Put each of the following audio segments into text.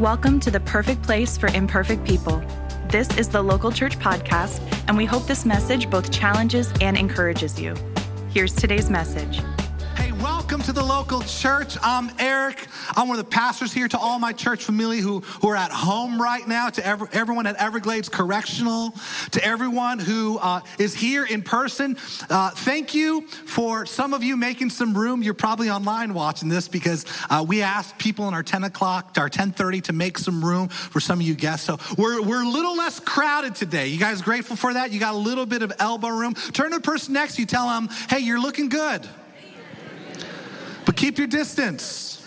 Welcome to the perfect place for imperfect people. This is the Local Church Podcast, and we hope this message both challenges and encourages you. Here's today's message. Welcome to the local church. I'm Eric. I'm one of the pastors here to all my church family who, who are at home right now, to every, everyone at Everglades Correctional, to everyone who uh, is here in person. Uh, thank you for some of you making some room. You're probably online watching this because uh, we asked people in our 10 o'clock, our 1030 to make some room for some of you guests. So we're, we're a little less crowded today. You guys grateful for that? You got a little bit of elbow room. Turn to the person next to you, tell them, hey, you're looking good but keep your distance.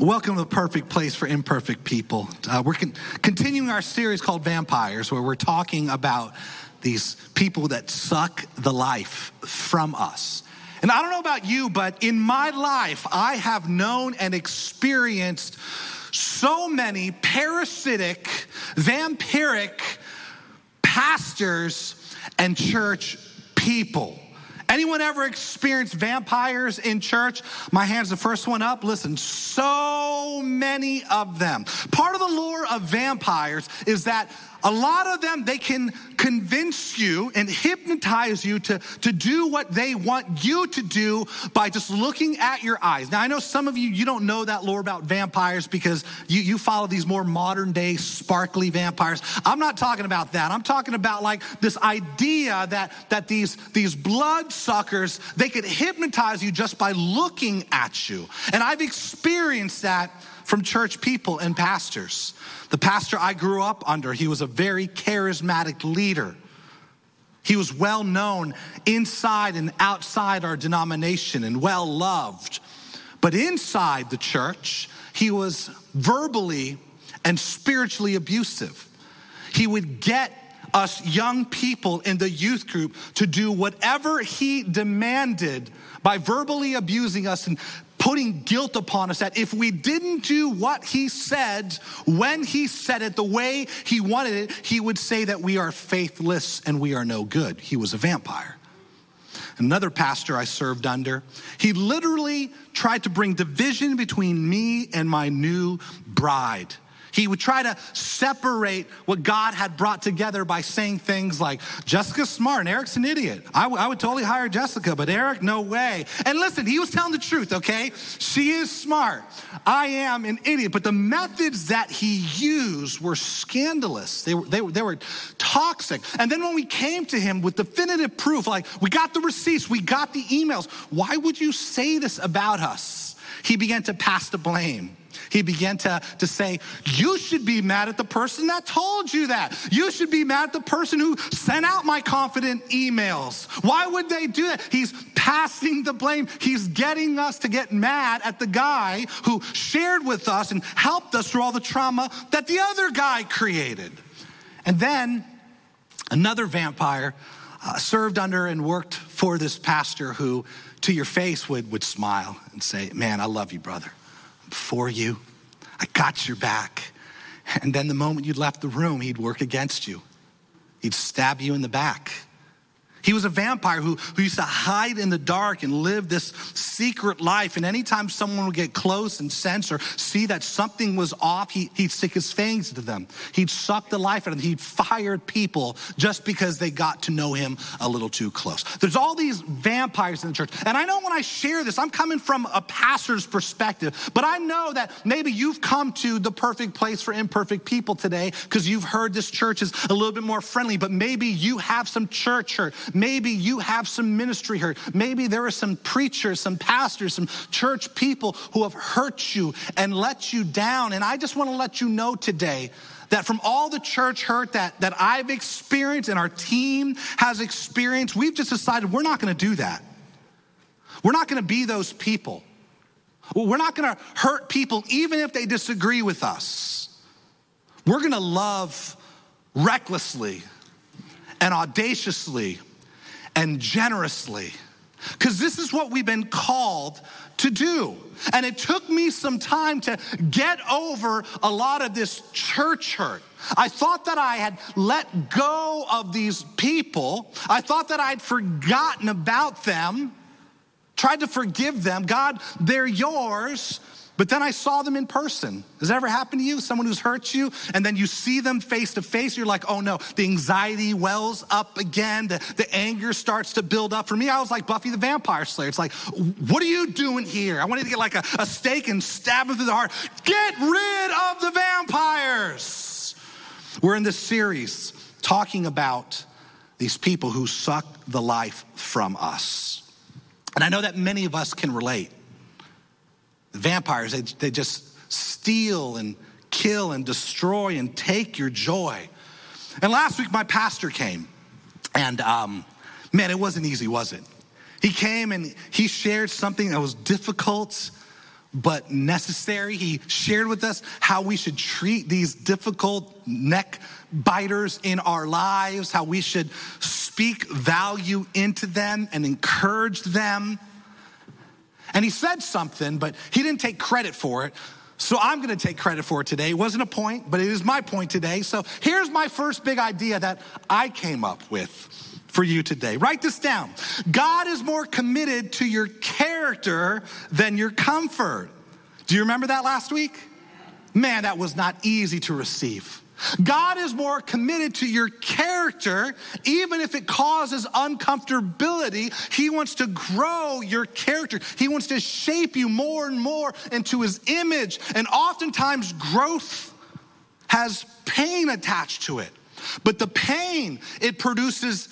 Welcome to the perfect place for imperfect people. Uh, we're con- continuing our series called Vampires, where we're talking about these people that suck the life from us. And I don't know about you, but in my life, I have known and experienced so many parasitic, vampiric pastors and church people. Anyone ever experienced vampires in church? My hand's the first one up. Listen, so many of them. Part of the lore of vampires is that a lot of them, they can convince you and hypnotize you to, to do what they want you to do by just looking at your eyes. Now, I know some of you, you don't know that lore about vampires because you, you follow these more modern day sparkly vampires. I'm not talking about that. I'm talking about like this idea that, that these, these blood suckers, they could hypnotize you just by looking at you. And I've experienced that from church people and pastors. The pastor I grew up under, he was a very charismatic leader. He was well known inside and outside our denomination and well loved. But inside the church, he was verbally and spiritually abusive. He would get us young people in the youth group to do whatever he demanded by verbally abusing us and putting guilt upon us that if we didn't do what he said when he said it the way he wanted it, he would say that we are faithless and we are no good. He was a vampire. Another pastor I served under, he literally tried to bring division between me and my new bride. He would try to separate what God had brought together by saying things like, Jessica's smart and Eric's an idiot. I, w- I would totally hire Jessica, but Eric, no way. And listen, he was telling the truth, okay? She is smart. I am an idiot. But the methods that he used were scandalous, they were, they were, they were toxic. And then when we came to him with definitive proof, like, we got the receipts, we got the emails, why would you say this about us? He began to pass the blame he began to, to say, You should be mad at the person that told you that. You should be mad at the person who sent out my confident emails. Why would they do that? He's passing the blame. He's getting us to get mad at the guy who shared with us and helped us through all the trauma that the other guy created. And then another vampire uh, served under and worked for this pastor who, to your face, would, would smile and say, Man, I love you, brother for you. I got your back. And then the moment you left the room, he'd work against you. He'd stab you in the back. He was a vampire who, who used to hide in the dark and live this secret life. And anytime someone would get close and sense or see that something was off, he, he'd stick his fangs into them. He'd suck the life out of them. He'd fire people just because they got to know him a little too close. There's all these vampires in the church. And I know when I share this, I'm coming from a pastor's perspective, but I know that maybe you've come to the perfect place for imperfect people today because you've heard this church is a little bit more friendly, but maybe you have some church hurt. Maybe you have some ministry hurt. Maybe there are some preachers, some pastors, some church people who have hurt you and let you down. And I just want to let you know today that from all the church hurt that, that I've experienced and our team has experienced, we've just decided we're not going to do that. We're not going to be those people. We're not going to hurt people even if they disagree with us. We're going to love recklessly and audaciously and generously. Because this is what we've been called to do. And it took me some time to get over a lot of this church hurt. I thought that I had let go of these people. I thought that I'd forgotten about them. tried to forgive them. God, they're yours. But then I saw them in person. Has that ever happened to you? Someone who's hurt you, and then you see them face to face, you're like, oh no, the anxiety wells up again, the, the anger starts to build up. For me, I was like Buffy the Vampire Slayer. It's like, what are you doing here? I wanted to get like a, a stake and stab them through the heart. Get rid of the vampires. We're in this series talking about these people who suck the life from us. And I know that many of us can relate. Vampires, they, they just steal and kill and destroy and take your joy. And last week, my pastor came, and um, man, it wasn't easy, was it? He came and he shared something that was difficult but necessary. He shared with us how we should treat these difficult neck biters in our lives, how we should speak value into them and encourage them. And he said something, but he didn't take credit for it. So I'm gonna take credit for it today. It wasn't a point, but it is my point today. So here's my first big idea that I came up with for you today. Write this down. God is more committed to your character than your comfort. Do you remember that last week? Man, that was not easy to receive. God is more committed to your character, even if it causes uncomfortability. He wants to grow your character. He wants to shape you more and more into his image. And oftentimes, growth has pain attached to it. But the pain, it produces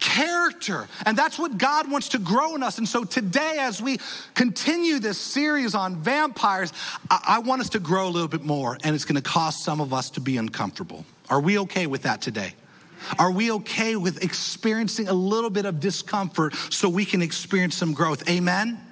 character. And that's what God wants to grow in us. And so today, as we continue this series on vampires, I, I want us to grow a little bit more, and it's going to cause some of us to be uncomfortable. Are we okay with that today? Are we okay with experiencing a little bit of discomfort so we can experience some growth? Amen?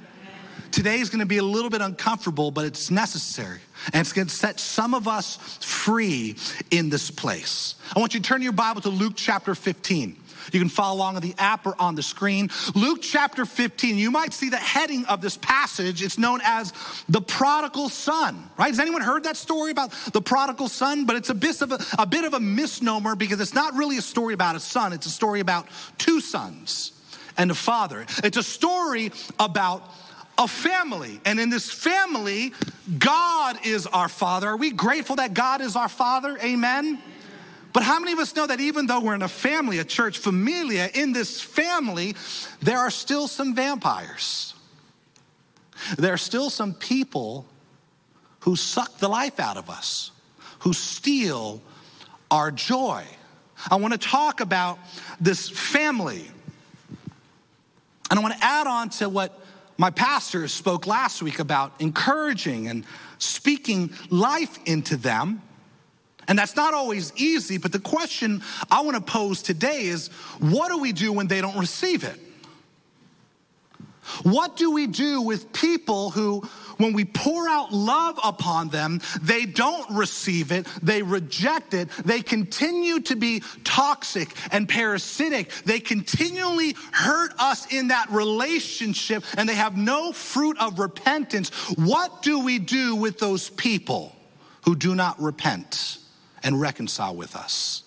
Today is going to be a little bit uncomfortable, but it's necessary. And it's going to set some of us free in this place. I want you to turn your Bible to Luke chapter 15. You can follow along on the app or on the screen. Luke chapter 15, you might see the heading of this passage. It's known as the prodigal son, right? Has anyone heard that story about the prodigal son? But it's a bit of a, a bit of a misnomer because it's not really a story about a son, it's a story about two sons and a father. It's a story about a family. And in this family, God is our father. Are we grateful that God is our father? Amen. But how many of us know that even though we're in a family, a church familia, in this family, there are still some vampires? There are still some people who suck the life out of us, who steal our joy. I want to talk about this family. And I want to add on to what my pastor spoke last week about encouraging and speaking life into them. And that's not always easy, but the question I want to pose today is what do we do when they don't receive it? What do we do with people who, when we pour out love upon them, they don't receive it, they reject it, they continue to be toxic and parasitic, they continually hurt us in that relationship, and they have no fruit of repentance? What do we do with those people who do not repent? And reconcile with us.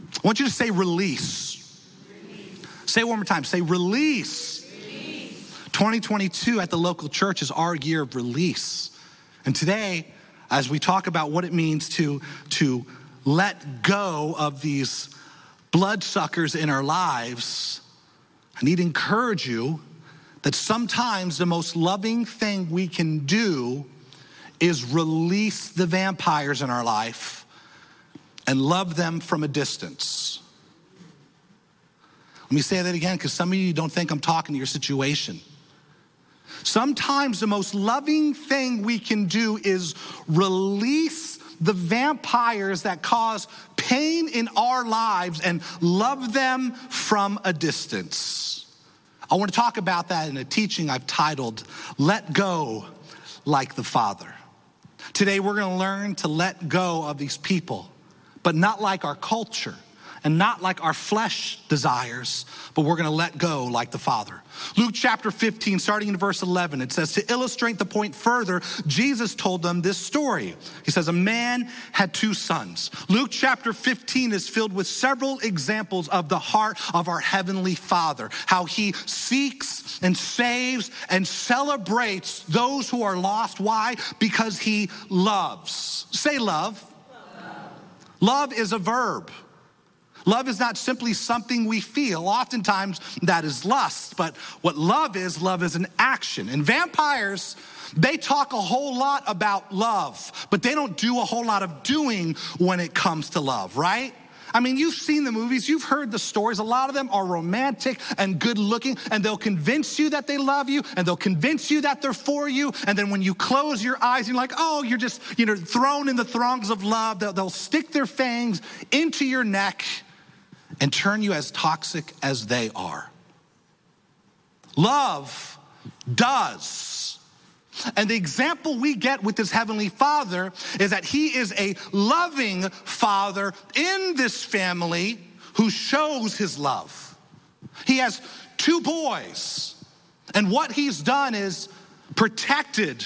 I want you to say release. release. Say it one more time. Say release. release. 2022 at the local church is our year of release. And today, as we talk about what it means to, to let go of these bloodsuckers in our lives, I need to encourage you that sometimes the most loving thing we can do is release the vampires in our life and love them from a distance. Let me say that again because some of you don't think I'm talking to your situation. Sometimes the most loving thing we can do is release the vampires that cause pain in our lives and love them from a distance. I want to talk about that in a teaching I've titled, Let Go Like the Father. Today, we're going to learn to let go of these people but not like our culture and not like our flesh desires, but we're going to let go like the Father. Luke chapter 15, starting in verse 11, it says, To illustrate the point further, Jesus told them this story. He says, A man had two sons. Luke chapter 15 is filled with several examples of the heart of our Heavenly Father, how He seeks and saves and celebrates those who are lost. Why? Because He loves. Say love. Love, love is a verb. Love is not simply something we feel. Oftentimes that is lust, but what love is, love is an action. And vampires, they talk a whole lot about love, but they don't do a whole lot of doing when it comes to love, right? I mean, you've seen the movies, you've heard the stories. A lot of them are romantic and good looking, and they'll convince you that they love you, and they'll convince you that they're for you. And then when you close your eyes, you're like, oh, you're just, you know, thrown in the throngs of love. They'll, they'll stick their fangs into your neck and turn you as toxic as they are. Love does. And the example we get with this Heavenly Father is that He is a loving Father in this family who shows His love. He has two boys, and what He's done is protected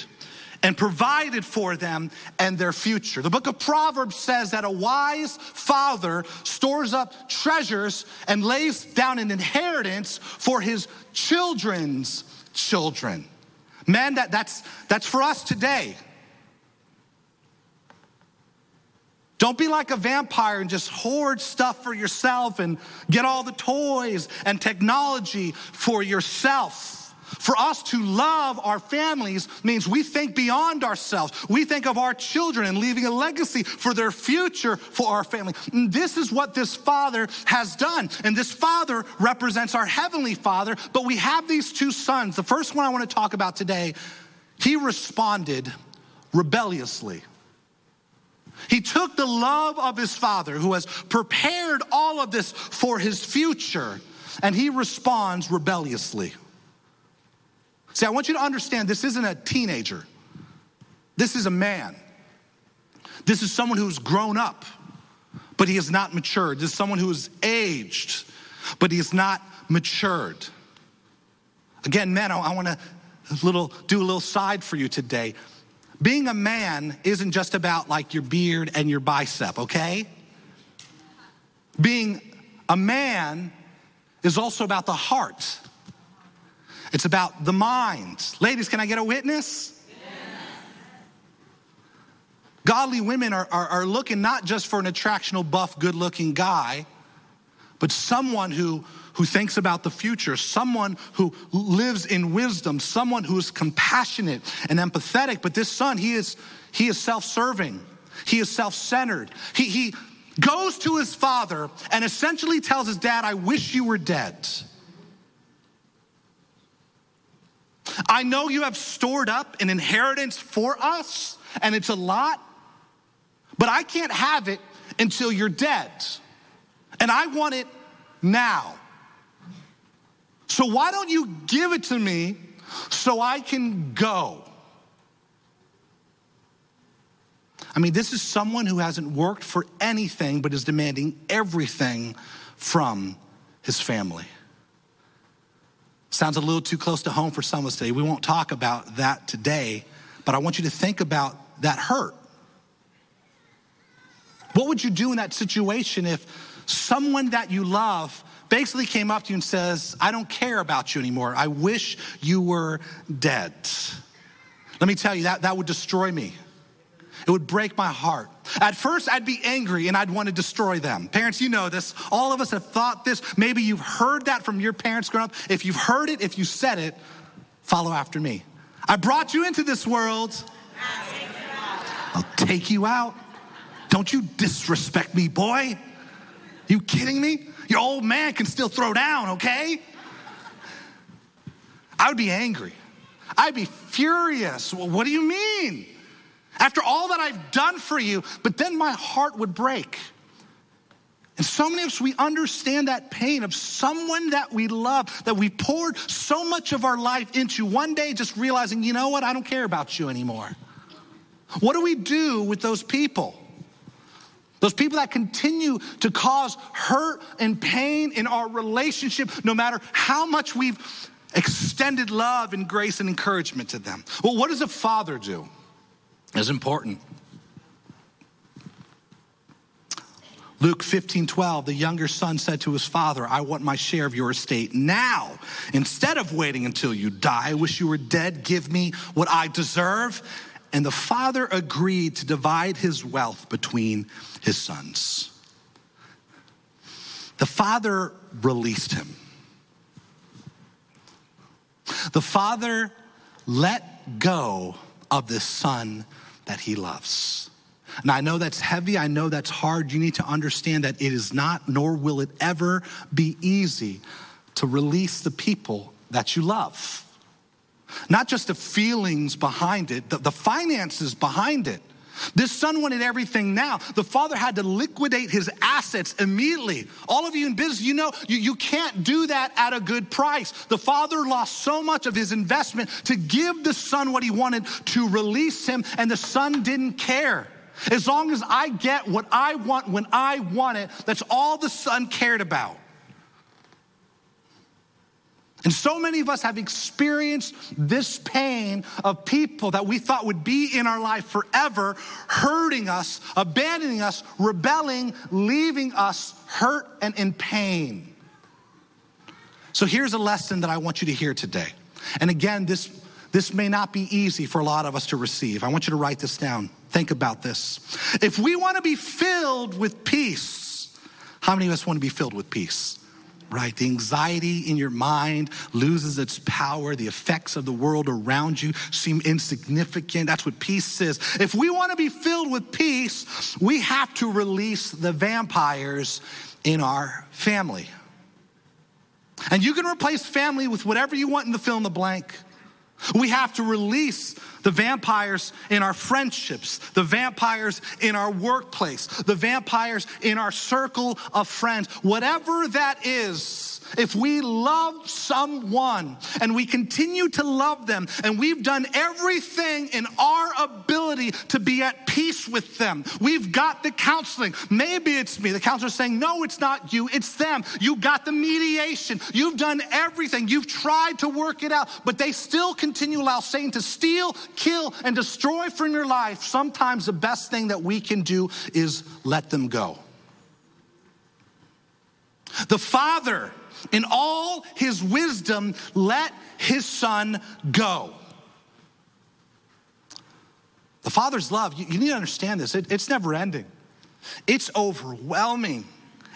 and provided for them and their future. The book of Proverbs says that a wise father stores up treasures and lays down an inheritance for his children's children. Man, that, that's, that's for us today. Don't be like a vampire and just hoard stuff for yourself and get all the toys and technology for yourself. For us to love our families means we think beyond ourselves. We think of our children and leaving a legacy for their future for our family. And this is what this father has done. And this father represents our heavenly father, but we have these two sons. The first one I want to talk about today, he responded rebelliously. He took the love of his father, who has prepared all of this for his future, and he responds rebelliously. See, I want you to understand this isn't a teenager, this is a man. This is someone who's grown up, but he is not matured. This is someone who is aged, but he is not matured. Again, men, I, I want to little do a little side for you today. Being a man isn't just about like your beard and your bicep, okay? Being a man is also about the heart. It's about the mind. Ladies, can I get a witness? Godly women are, are, are, looking not just for an attractional, buff, good looking guy, but someone who, who thinks about the future, someone who lives in wisdom, someone who is compassionate and empathetic. But this son, he is, he is self serving, he is self centered. He, he goes to his father and essentially tells his dad, I wish you were dead. I know you have stored up an inheritance for us, and it's a lot, but I can't have it until you're dead. And I want it now. So why don't you give it to me so I can go? I mean, this is someone who hasn't worked for anything but is demanding everything from his family. Sounds a little too close to home for some of us today. We won't talk about that today, but I want you to think about that hurt. What would you do in that situation if someone that you love basically came up to you and says, I don't care about you anymore. I wish you were dead. Let me tell you, that, that would destroy me. It would break my heart. At first, I'd be angry and I'd want to destroy them. Parents, you know this. All of us have thought this. Maybe you've heard that from your parents growing up. If you've heard it, if you said it, follow after me. I brought you into this world. I'll take you out. Don't you disrespect me, boy. You kidding me? Your old man can still throw down, okay? I would be angry. I'd be furious. Well, what do you mean? After all that I've done for you, but then my heart would break. And so many of us, we understand that pain of someone that we love, that we poured so much of our life into, one day just realizing, you know what, I don't care about you anymore. What do we do with those people? Those people that continue to cause hurt and pain in our relationship, no matter how much we've extended love and grace and encouragement to them. Well, what does a father do? Is important. Luke 15, 12, the younger son said to his father, I want my share of your estate now. Instead of waiting until you die, I wish you were dead. Give me what I deserve. And the father agreed to divide his wealth between his sons. The father released him. The father let go of the son that he loves. And I know that's heavy. I know that's hard. You need to understand that it is not, nor will it ever be easy to release the people that you love. Not just the feelings behind it, the, the finances behind it. This son wanted everything now. The father had to liquidate his assets immediately. All of you in business, you know, you, you can't do that at a good price. The father lost so much of his investment to give the son what he wanted to release him, and the son didn't care. As long as I get what I want when I want it, that's all the son cared about. And so many of us have experienced this pain of people that we thought would be in our life forever, hurting us, abandoning us, rebelling, leaving us hurt and in pain. So here's a lesson that I want you to hear today. And again, this, this may not be easy for a lot of us to receive. I want you to write this down. Think about this. If we want to be filled with peace, how many of us want to be filled with peace? Right? The anxiety in your mind loses its power. The effects of the world around you seem insignificant. That's what peace is. If we want to be filled with peace, we have to release the vampires in our family. And you can replace family with whatever you want in the fill in the blank. We have to release the vampires in our friendships, the vampires in our workplace, the vampires in our circle of friends, whatever that is if we love someone and we continue to love them and we've done everything in our ability to be at peace with them, we've got the counseling. Maybe it's me. The counselor's saying, No, it's not you, it's them. You got the mediation. You've done everything. You've tried to work it out, but they still continue allow Satan to steal, kill, and destroy from your life. Sometimes the best thing that we can do is let them go. The Father in all his wisdom, let his son go. The Father's love, you, need to understand this, it, it's never ending, it's overwhelming,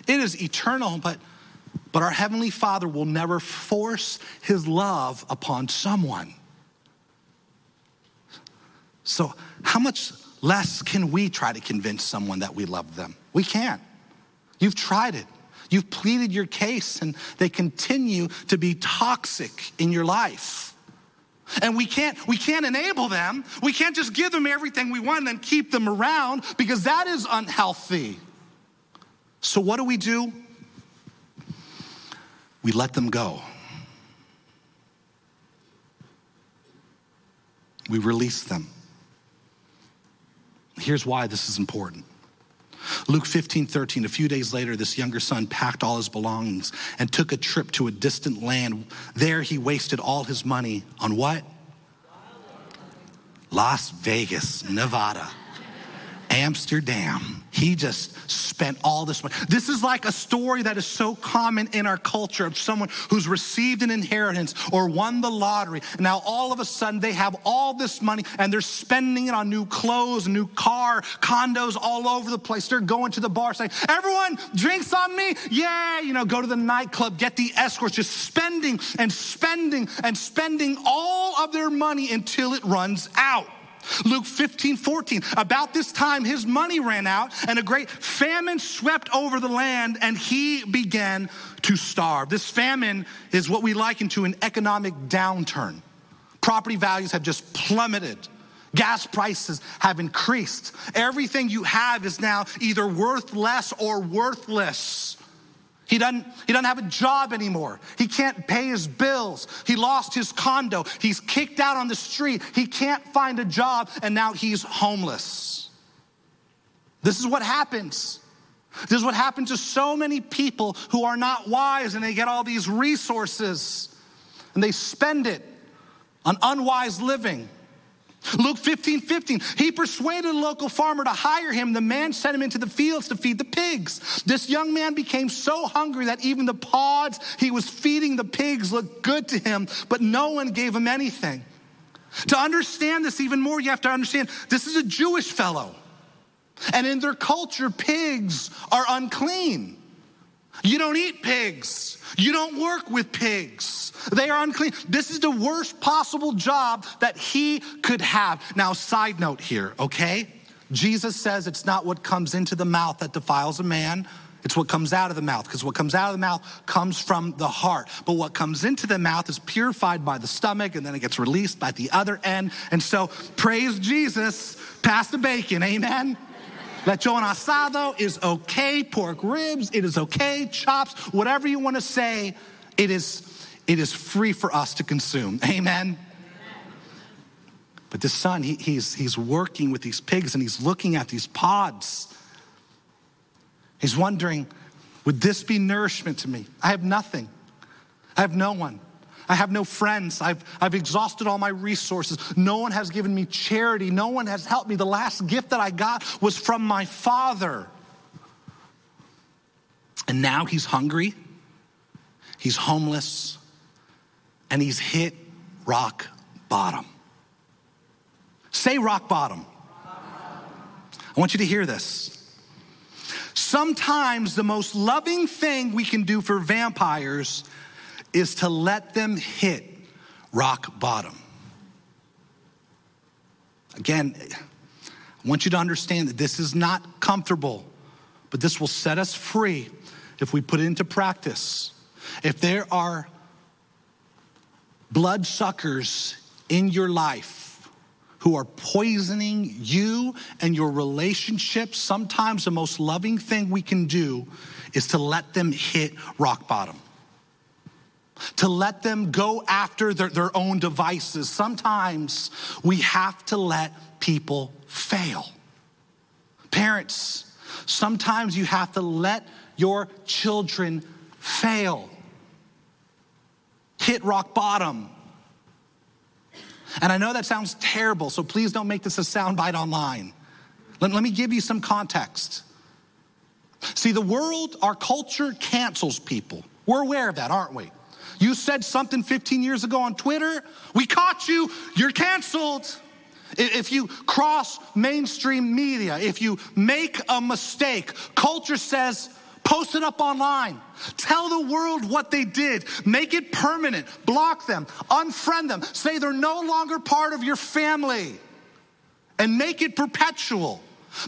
it is eternal, but, but our Heavenly Father will never force his love upon someone. So, how much less can we try to convince someone that we love them? We can't. You've tried it. You've pleaded your case and they continue to be toxic in your life. And we can't, we can't enable them. We can't just give them everything we want and then keep them around because that is unhealthy. So, what do we do? We let them go. We release them. Here's why this is important. Luke 15, 13, a few days later, this younger son packed all his belongings and took a trip to a distant land. There he wasted all his money on what? Las Vegas, Nevada. Amsterdam. He just spent all this money. This is like a story that is so common in our culture of someone who's received an inheritance or won the lottery. Now all of a sudden they have all this money and they're spending it on new clothes, new car, condos all over the place. They're going to the bar saying, Everyone, drinks on me. Yeah, you know, go to the nightclub, get the escorts, just spending and spending and spending all of their money until it runs out. Luke 15, 14. About this time, his money ran out, and a great famine swept over the land, and he began to starve. This famine is what we liken to an economic downturn. Property values have just plummeted. Gas prices have increased. Everything you have is now either worth less or worthless. He doesn't, he doesn't have a job anymore. He can't pay his bills. He lost his condo. He's kicked out on the street. He can't find a job, and now he's homeless. This is what happens. This is what happens to so many people who are not wise and they get all these resources and they spend it on unwise living. Luke 15, 15. He persuaded a local farmer to hire him. The man sent him into the fields to feed the pigs. This young man became so hungry that even the pods he was feeding the pigs looked good to him, but no one gave him anything. To understand this even more, you have to understand this is a Jewish fellow. And in their culture, pigs are unclean. You don't eat pigs. You don't work with pigs. They are unclean. This is the worst possible job that he could have. Now, side note here, okay? Jesus says it's not what comes into the mouth that defiles a man. It's what comes out of the mouth, because what comes out of the mouth comes from the heart. But what comes into the mouth is purified by the stomach, and then it gets released by the other end. And so, praise Jesus, pass the bacon, amen? Lechon asado is okay. Pork ribs, it is okay. Chops, whatever you want to say, it is, it is free for us to consume. Amen. But this son, he, he's, he's working with these pigs and he's looking at these pods. He's wondering, would this be nourishment to me? I have nothing. I have no one. I have no friends. I've, I've exhausted all my resources. No one has given me charity. No one has helped me. The last gift that I got was from my father. And now he's hungry, he's homeless, and he's hit rock bottom. Say rock bottom. I want you to hear this. Sometimes the most loving thing we can do for vampires is to let them hit rock bottom. Again, I want you to understand that this is not comfortable, but this will set us free if we put it into practice. If there are bloodsuckers in your life who are poisoning you and your relationships, sometimes the most loving thing we can do is to let them hit rock bottom to let them go after their, their own devices. Sometimes we have to let people fail. Parents, sometimes you have to let your children fail, hit rock bottom. And I know that sounds terrible, so please don't make this a soundbite online. Let, let me give you some context. See, the world, our culture cancels people. We're aware of that, aren't we? You said something 15 years ago on Twitter, we caught you, you're canceled. If you cross mainstream media, if you make a mistake, culture says, post it up online. Tell the world what they did. Make it permanent. Block them. Unfriend them. Say they're no longer part of your family. And make it perpetual.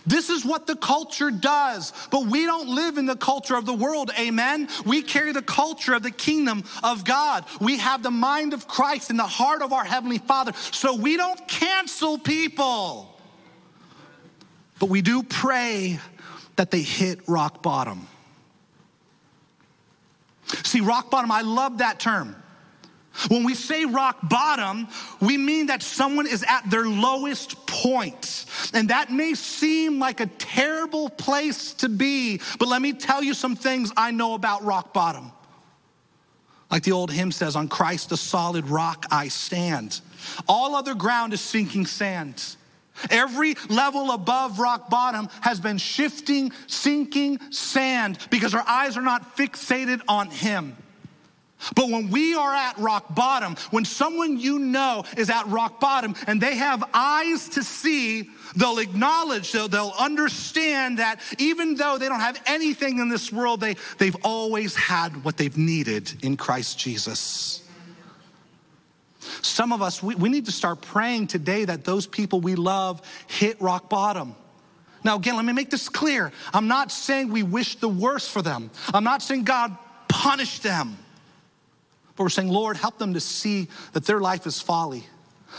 This is what the culture does, but we don't live in the culture of the world, amen? We carry the culture of the kingdom of God. We have the mind of Christ in the heart of our Heavenly Father, so we don't cancel people. But we do pray that they hit rock bottom. See, rock bottom, I love that term. When we say rock bottom, we mean that someone is at their lowest point. And that may seem like a terrible place to be, but let me tell you some things I know about rock bottom. Like the old hymn says, on Christ, the solid rock I stand. All other ground is sinking sand. Every level above rock bottom has been shifting, sinking sand because our eyes are not fixated on Him. But when we are at rock bottom, when someone you know is at rock bottom and they have eyes to see, they'll acknowledge, they'll, they'll understand that even though they don't have anything in this world, they, they've always had what they've needed in Christ Jesus. Some of us, we, we need to start praying today that those people we love hit rock bottom. Now, again, let me make this clear. I'm not saying we wish the worst for them. I'm not saying God punish them. But we're saying, Lord, help them to see that their life is folly.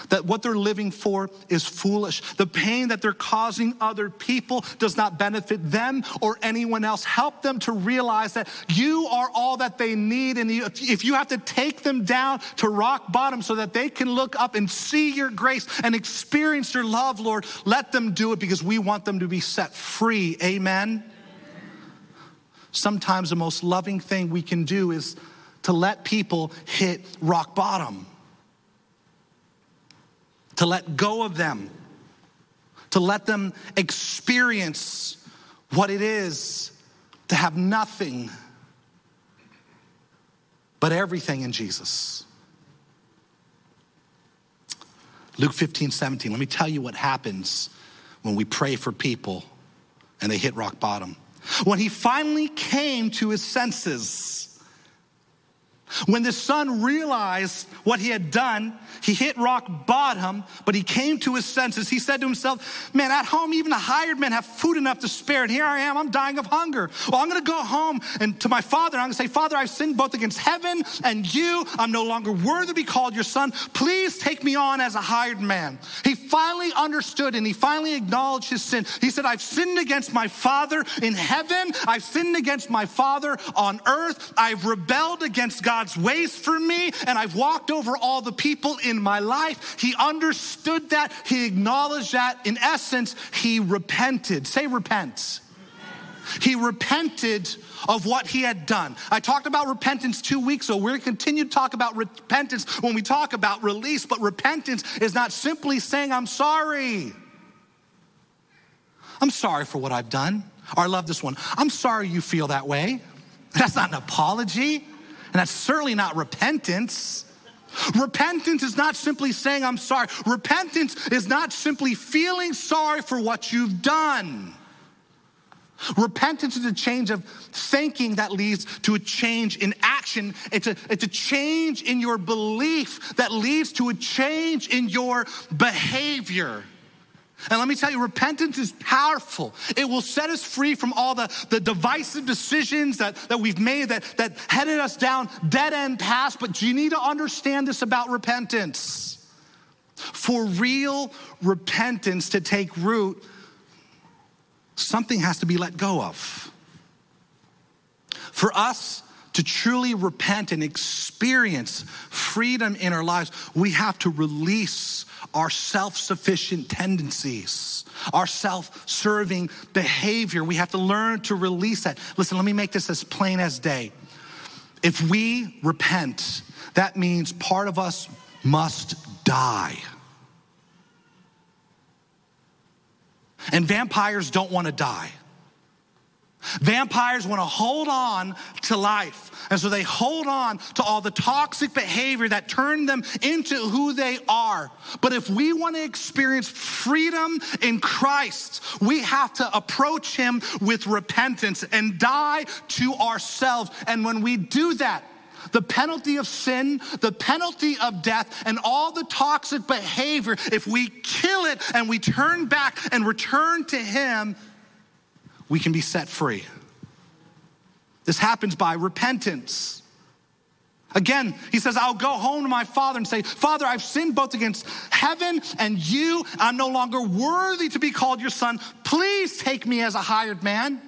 that what they're living for is foolish. The pain that they're causing other people does not benefit them or anyone else. Help them to realize that you are all that they need. And if you have to take them down to rock bottom so that they can look up and see your grace and experience your love, Lord, let them do it because we want them to be set free. Amen. Sometimes the most loving thing we can do is to let people hit rock bottom to let go of them, to let them experience what it is to have nothing but everything in Jesus. Luke 15, 17. Let me tell you what happens when we pray for people and they hit rock bottom. When he finally came to his senses, when the son realized what he had done, he hit rock bottom, but he came to his senses. He said to himself, Man, at home, even the hired men have food enough to spare, and here I am, I'm dying of hunger. Well, I'm gonna go home and to my father, I'm gonna say, Father, I've sinned both against heaven and you. I'm no longer worthy to be called your son. Please take me on as a hired man. He finally understood and he finally acknowledged his sin. He said, I've sinned against my father in heaven, I've sinned against my father on earth, I've rebelled against God God's ways for me, and I've walked over all the people in my life. He understood that, he acknowledged that. In essence, he repented. Say, repent. He repented of what he had done. I talked about repentance two weeks ago. We're going to continue to talk about repentance when we talk about release, but repentance is not simply saying, I'm sorry. I'm sorry for what I've done. Or I love this one. I'm sorry you feel that way. That's not an apology. And that's certainly not repentance. Repentance is not simply saying, I'm sorry. Repentance is not simply feeling sorry for what you've done. Repentance is a change of thinking that leads to a change in action. It's a, it's a change in your belief that leads to a change in your behavior. And let me tell you, repentance is powerful. It will set us free from all the, the divisive decisions that, that we've made that, that headed us down dead end paths. But you need to understand this about repentance. For real repentance to take root, something has to be let go of. For us to truly repent and experience freedom in our lives, we have to release our self sufficient tendencies, our self serving behavior. We have to learn to release that. Listen, let me make this as plain as day. If we repent, that means part of us must die. And vampires don't want to die. Vampires want to hold on to life. And so they hold on to all the toxic behavior that turned them into who they are. But if we want to experience freedom in Christ, we have to approach Him with repentance and die to ourselves. And when we do that, the penalty of sin, the penalty of death, and all the toxic behavior, if we kill it and we turn back and return to Him, we can be set free. This happens by repentance. Again, he says, I'll go home to my father and say, Father, I've sinned both against heaven and you. I'm no longer worthy to be called your son. Please take me as a hired man.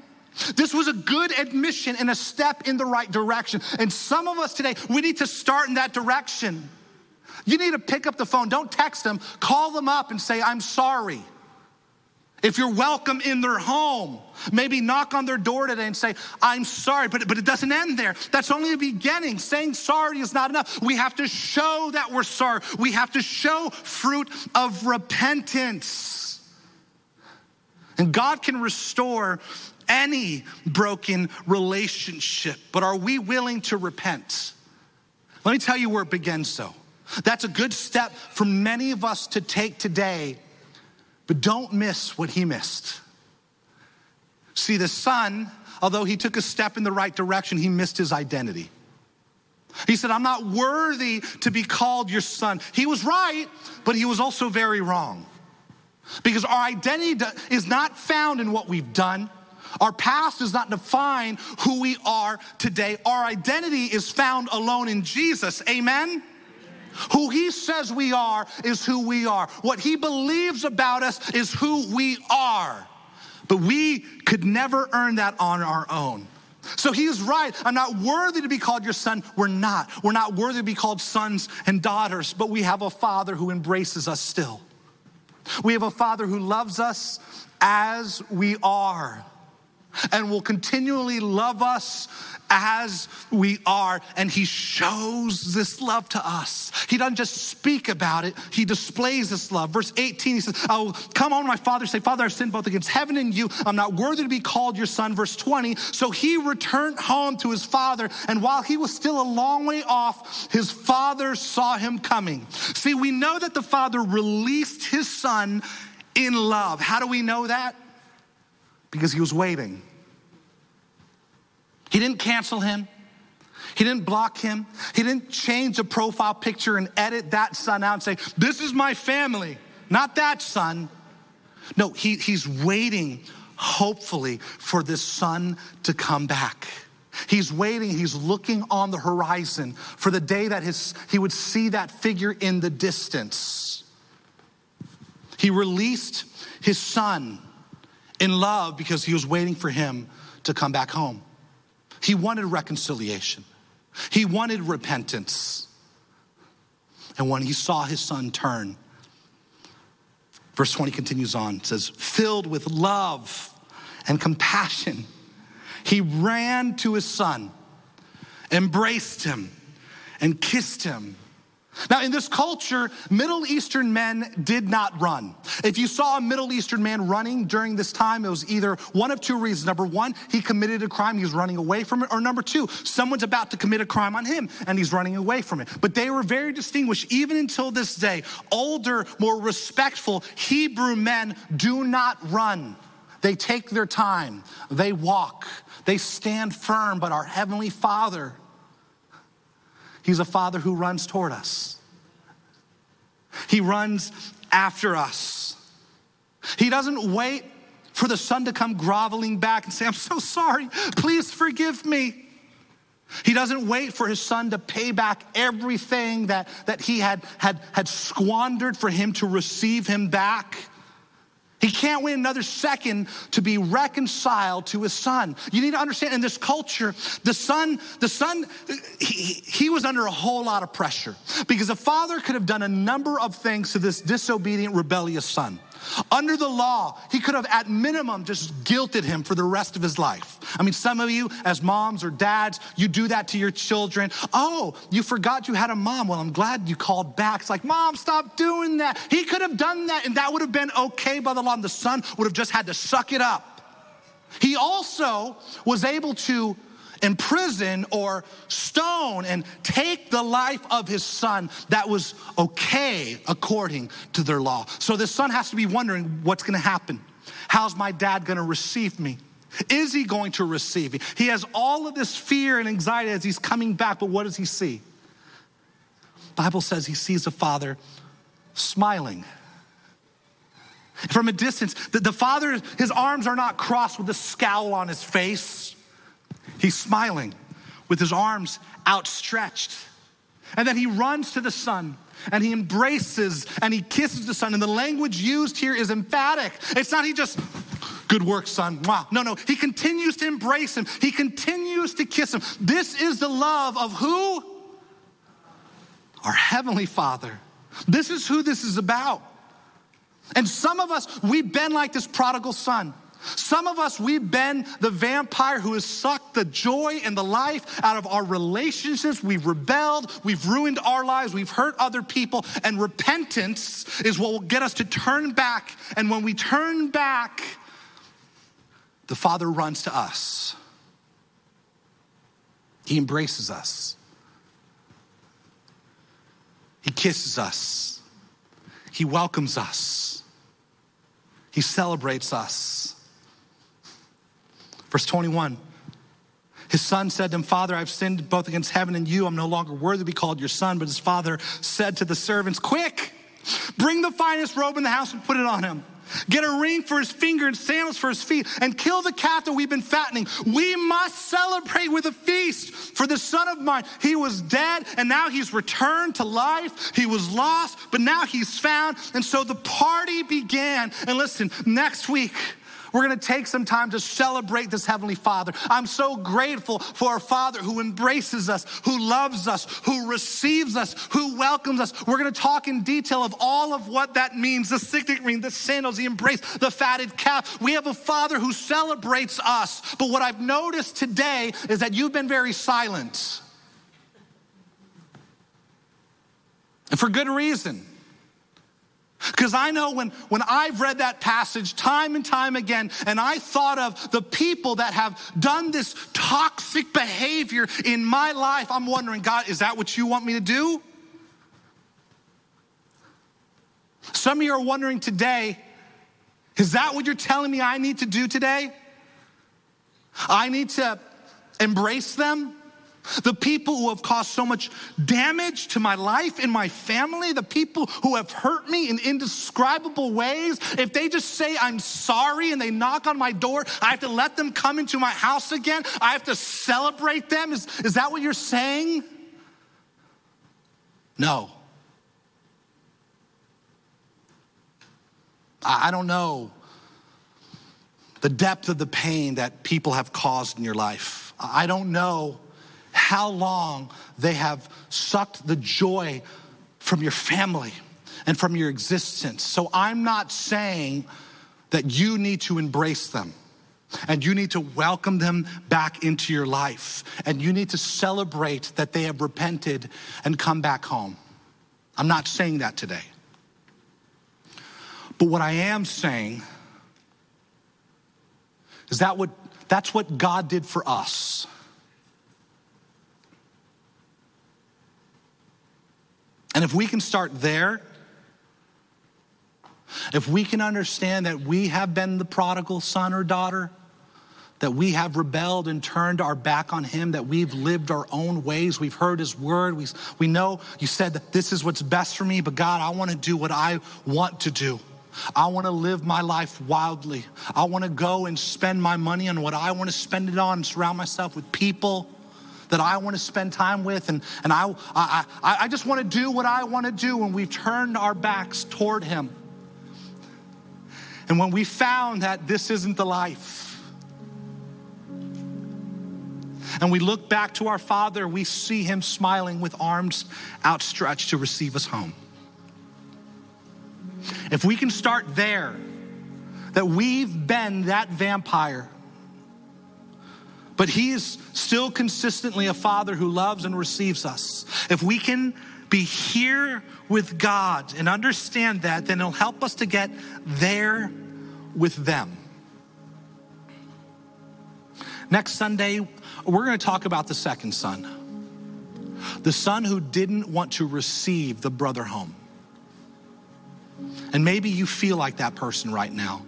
This was a good admission and a step in the right direction. And some of us today, we need to start in that direction. You need to pick up the phone. Don't text them, call them up and say, I'm sorry. If you're welcome in their home, maybe knock on their door today and say, I'm sorry, but, but it doesn't end there. That's only the beginning. Saying sorry is not enough. We have to show that we're sorry. We have to show fruit of repentance. And God can restore any broken relationship, but are we willing to repent? Let me tell you where it begins, though. That's a good step for many of us to take today but don't miss what he missed. See, the son, although he took a step in the right direction, he missed his identity. He said, I'm not worthy to be called your son. He was right, but he was also very wrong. Because our identity is not found in what we've done. Our past does not define who we are today. Our identity is found alone in Jesus. Amen? Who he says we are is who we are. What he believes about us is who we are. But we could never earn that on our own. So he is right. I'm not worthy to be called your son. We're not. We're not worthy to be called sons and daughters, but we have a father who embraces us still. We have a father who loves us as we are and will continually love us as we are. And he shows this love to us. He doesn't just speak about it, he displays this love. Verse 18, he says, I will come on, my father, say, Father, I've sinned both against heaven and you. I'm not worthy to be called your son. Verse 20, so he returned home to his father. And while he was still a long way off, his father saw him coming. See, we know that the father released his son in love. How do we know that? Because he was waiting. He didn't cancel him. He didn't block him. He didn't change the profile picture and edit that son out and say, This is my family, not that son. No, he, he's waiting, hopefully, for this son to come back. He's waiting, he's looking on the horizon for the day that his, he would see that figure in the distance. He released his son in love because he was waiting for him to come back home. He wanted reconciliation, he wanted repentance. And when he saw his son turn, verse 20 continues on, says, filled with love and compassion, he ran to his son, embraced him, and kissed him now, in this culture, Middle Eastern men did not run. If you saw a Middle Eastern man running during this time, it was either one of two reasons. Number one, he committed a crime, he's running away from it. Or number two, someone's about to commit a crime on him and he's running away from it. But they were very distinguished, even until this day. Older, more respectful Hebrew men do not run. They take their time, they walk, they stand firm, but our Heavenly Father, He's a father who runs toward us. He runs after us. He doesn't wait for the son to come groveling back and say, I'm so sorry, please forgive me. He doesn't wait for his son to pay back everything that, that he had, had, had squandered for him to receive him back. He can't wait another second to be reconciled to his son. You need to understand in this culture, the son, the son, he, he was under a whole lot of pressure because the father could have done a number of things to this disobedient, rebellious son. Under the law, he could have at minimum just guilted him for the rest of his life. I mean, some of you as moms or dads, you do that to your children. Oh, you forgot you had a mom. Well, I'm glad you called back. It's like, mom, stop doing that. He could have done that and that would have been okay by the law. And the son would have just had to suck it up. He also was able to imprison or stone and take the life of his son that was okay according to their law. So the son has to be wondering what's going to happen. How's my dad going to receive me? Is he going to receive me? He has all of this fear and anxiety as he's coming back, but what does he see? Bible says he sees a father smiling. From a distance, the, the father, his arms are not crossed with a scowl on his face. He's smiling with his arms outstretched. And then he runs to the son and he embraces and he kisses the son. And the language used here is emphatic. It's not he just, good work, son. Wow. No, no. He continues to embrace him, he continues to kiss him. This is the love of who? Our Heavenly Father. This is who this is about. And some of us, we've been like this prodigal son. Some of us, we've been the vampire who has sucked the joy and the life out of our relationships. We've rebelled, we've ruined our lives, we've hurt other people, and repentance is what will get us to turn back. And when we turn back, the Father runs to us, He embraces us, He kisses us, He welcomes us, He celebrates us. Verse 21. His son said to him, Father, I've sinned both against heaven and you. I'm no longer worthy to be called your son. But his father said to the servants, Quick, bring the finest robe in the house and put it on him. get a ring for his finger and sandals for his feet, and kill the calf that we've been fattening. We must celebrate with a feast for the son of mine. He was dead, and now he's returned to life. He was lost, but now he's found. And so the party began. And listen, next week, we're gonna take some time to celebrate this Heavenly Father. I'm so grateful for our Father who embraces us, who loves us, who receives us, who welcomes us. We're gonna talk in detail of all of what that means the signet ring, the sandals, the embrace, the fatted calf. We have a Father who celebrates us. But what I've noticed today is that you've been very silent. And for good reason. Because I know when, when I've read that passage time and time again, and I thought of the people that have done this toxic behavior in my life, I'm wondering, God, is that what you want me to do? Some of you are wondering today, is that what you're telling me I need to do today? I need to embrace them? The people who have caused so much damage to my life and my family, the people who have hurt me in indescribable ways, if they just say, I'm sorry, and they knock on my door, I have to let them come into my house again. I have to celebrate them. Is, is that what you're saying? No. I, I don't know the depth of the pain that people have caused in your life. I don't know how long they have sucked the joy from your family and from your existence. So I'm not saying that you need to embrace them and you need to welcome them back into your life and you need to celebrate that they have repented and come back home. I'm not saying that today. But what I am saying is that what that's what God did for us. And if we can start there, if we can understand that we have been the prodigal son or daughter, that we have rebelled and turned our back on him, that we've lived our own ways, we've heard his word, we, we know you said that this is what's best for me, but God, I want to do what I want to do. I want to live my life wildly. I want to go and spend my money on what I want to spend it on, surround myself with people that I want to spend time with, and, and I, I, I just want to do what I want to do when we've turned our backs toward Him. And when we found that this isn't the life, and we look back to our Father, we see Him smiling with arms outstretched to receive us home. If we can start there, that we've been that vampire but He is still consistently a Father who loves and receives us. If we can be here with God and understand that, then it'll help us to get there with them. Next Sunday, we're going to talk about the second son the son who didn't want to receive the brother home. And maybe you feel like that person right now.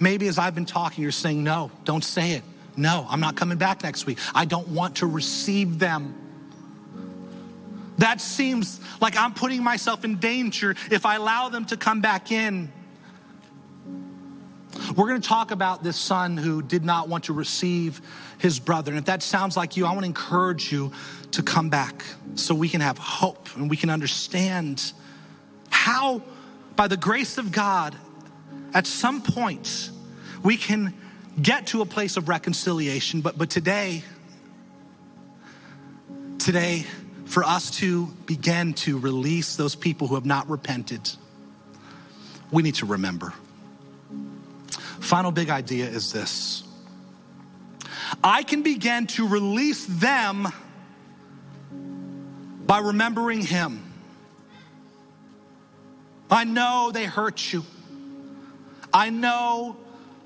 Maybe as I've been talking, you're saying, No, don't say it. No, I'm not coming back next week. I don't want to receive them. That seems like I'm putting myself in danger if I allow them to come back in. We're going to talk about this son who did not want to receive his brother. And if that sounds like you, I want to encourage you to come back so we can have hope and we can understand how, by the grace of God, at some point, we can get to a place of reconciliation. But, but today, today, for us to begin to release those people who have not repented, we need to remember. Final big idea is this I can begin to release them by remembering Him. I know they hurt you. I know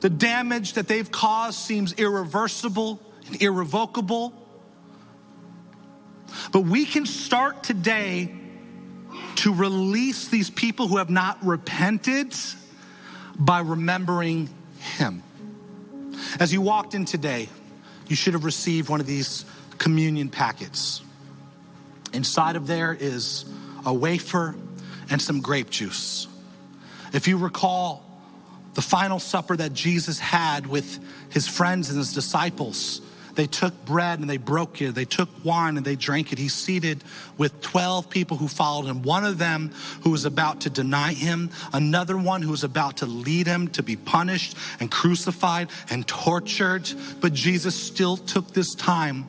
the damage that they've caused seems irreversible and irrevocable. But we can start today to release these people who have not repented by remembering Him. As you walked in today, you should have received one of these communion packets. Inside of there is a wafer and some grape juice. If you recall, the final supper that Jesus had with his friends and his disciples. They took bread and they broke it. They took wine and they drank it. He's seated with 12 people who followed him. One of them who was about to deny him, another one who was about to lead him to be punished and crucified and tortured. But Jesus still took this time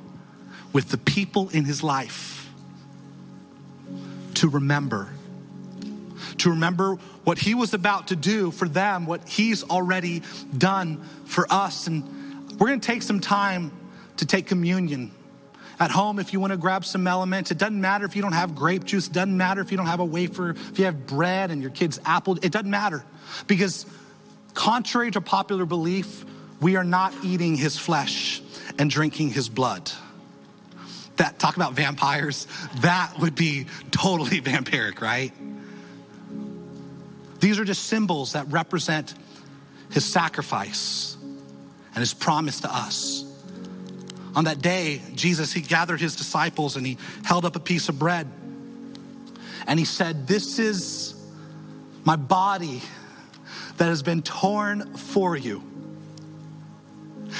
with the people in his life to remember. To remember what he was about to do for them, what he's already done for us. And we're going to take some time to take communion. At home, if you want to grab some elements, it doesn't matter if you don't have grape juice, it doesn't matter if you don't have a wafer, if you have bread and your kid's apple, it doesn't matter. Because contrary to popular belief, we are not eating his flesh and drinking his blood. That talk about vampires, that would be totally vampiric, right? These are just symbols that represent his sacrifice and his promise to us. On that day, Jesus, he gathered his disciples and he held up a piece of bread. And he said, This is my body that has been torn for you.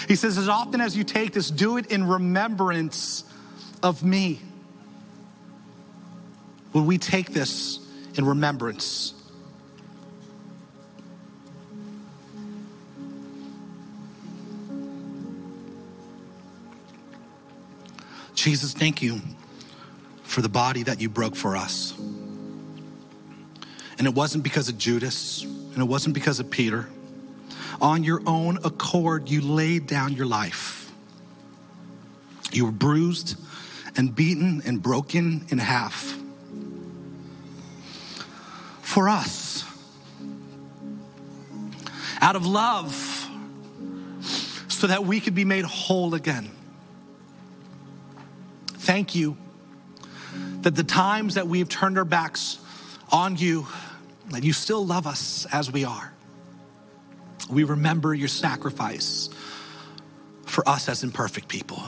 He says, As often as you take this, do it in remembrance of me. Will we take this in remembrance? Jesus, thank you for the body that you broke for us. And it wasn't because of Judas, and it wasn't because of Peter. On your own accord, you laid down your life. You were bruised and beaten and broken in half. For us, out of love, so that we could be made whole again. Thank you that the times that we've turned our backs on you, that you still love us as we are. We remember your sacrifice for us as imperfect people.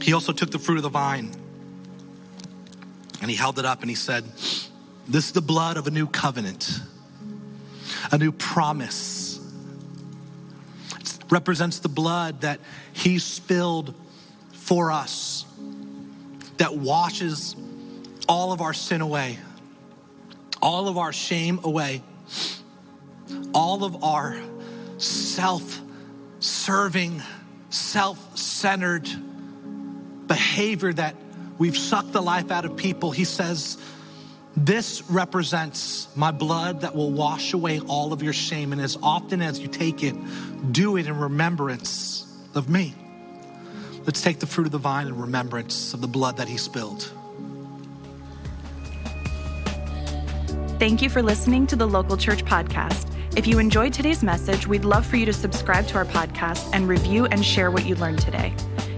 He also took the fruit of the vine and he held it up and he said, This is the blood of a new covenant, a new promise represents the blood that he spilled for us, that washes all of our sin away, all of our shame away, all of our self serving, self centered behavior that we've sucked the life out of people. He says, this represents my blood that will wash away all of your shame. And as often as you take it, do it in remembrance of me. Let's take the fruit of the vine in remembrance of the blood that he spilled. Thank you for listening to the Local Church Podcast. If you enjoyed today's message, we'd love for you to subscribe to our podcast and review and share what you learned today.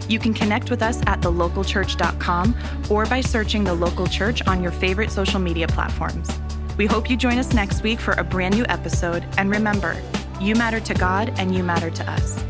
You can connect with us at thelocalchurch.com or by searching the local church on your favorite social media platforms. We hope you join us next week for a brand new episode. And remember, you matter to God and you matter to us.